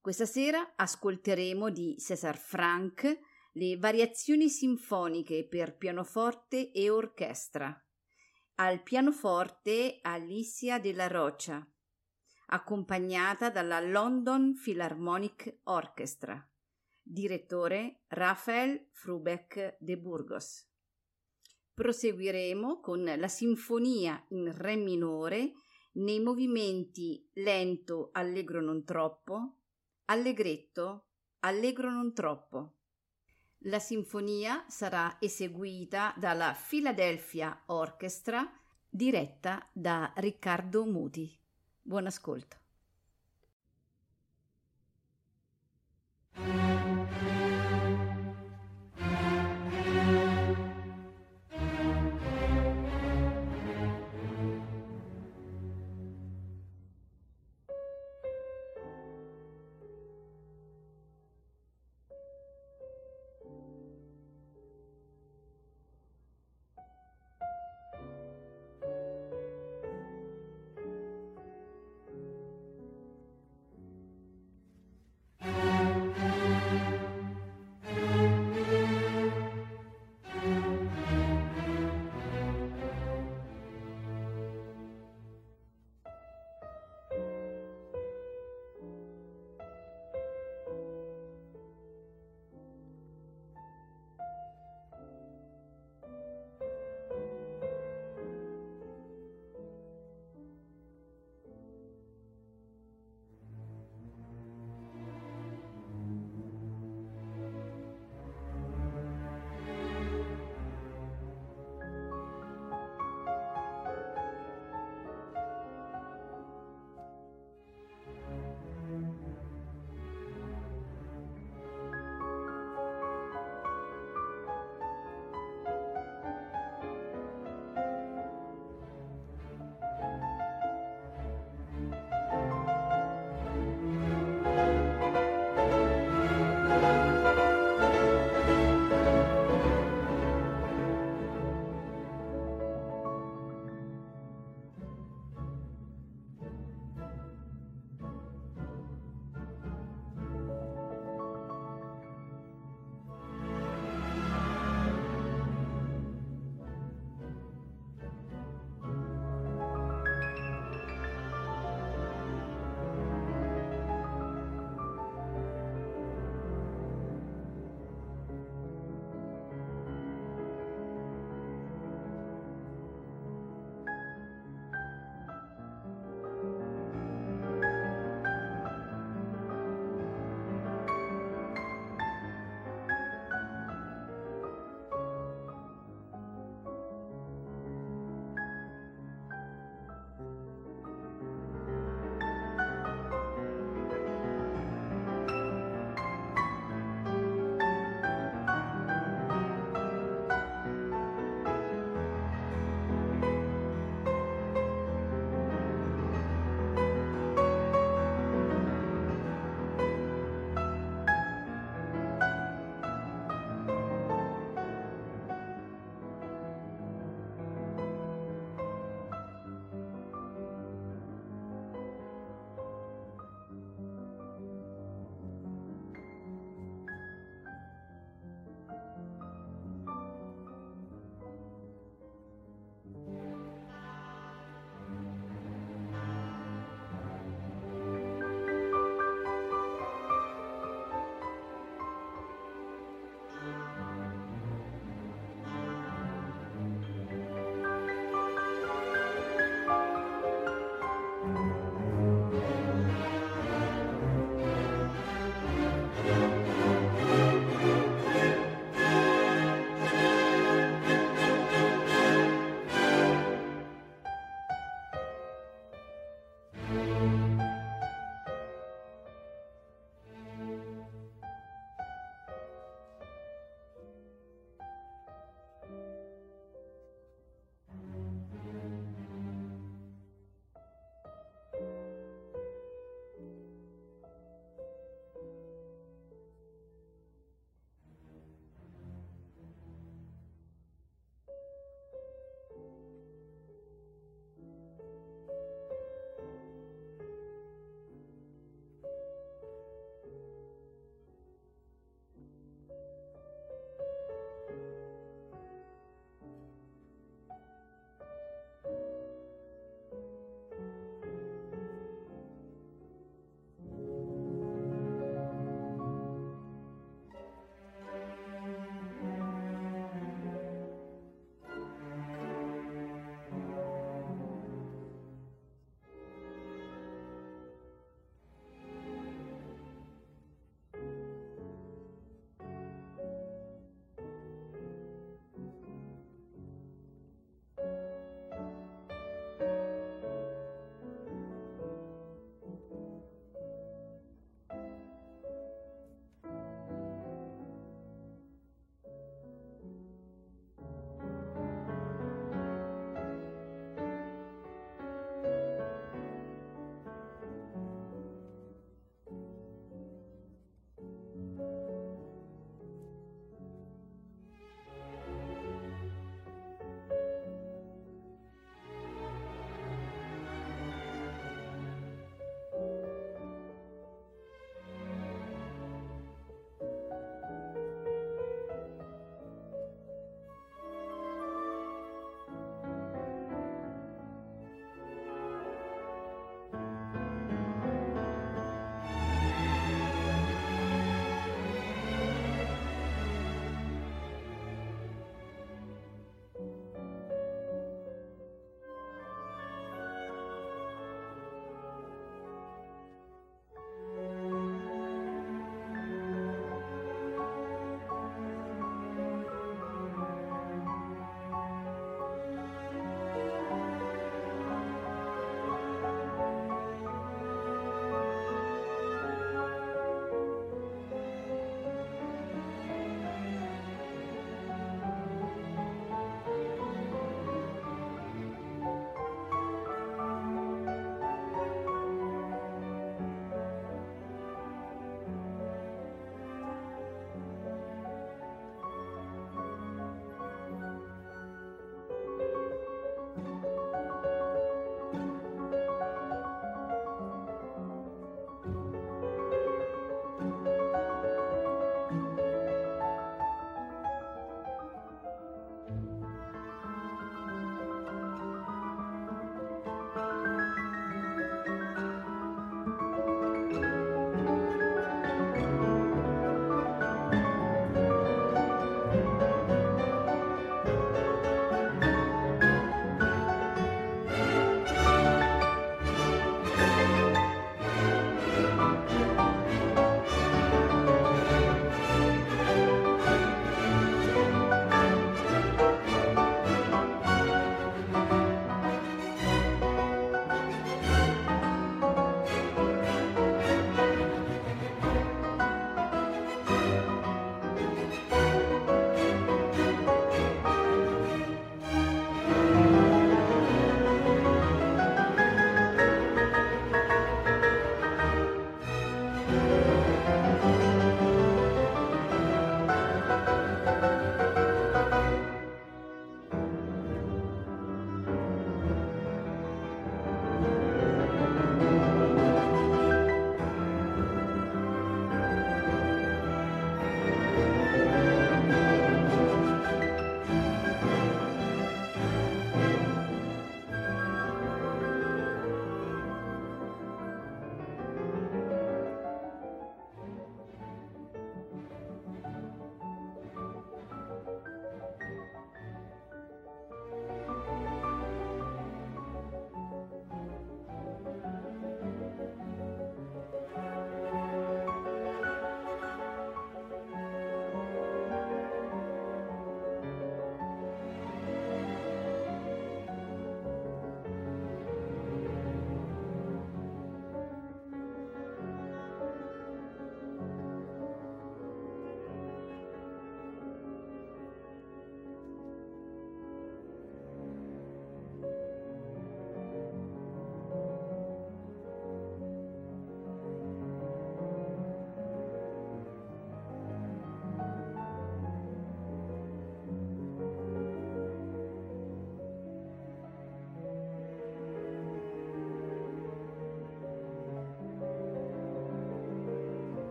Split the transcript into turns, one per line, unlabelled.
Questa sera ascolteremo di César Franck le variazioni sinfoniche per pianoforte e orchestra. Al pianoforte Alicia della Rocha, accompagnata dalla London Philharmonic Orchestra. Direttore Raphael Frubeck de Burgos. Proseguiremo con la sinfonia in re minore nei movimenti lento allegro non troppo, allegretto allegro non troppo. La sinfonia sarà eseguita dalla Philadelphia Orchestra diretta da Riccardo Muti. Buon ascolto.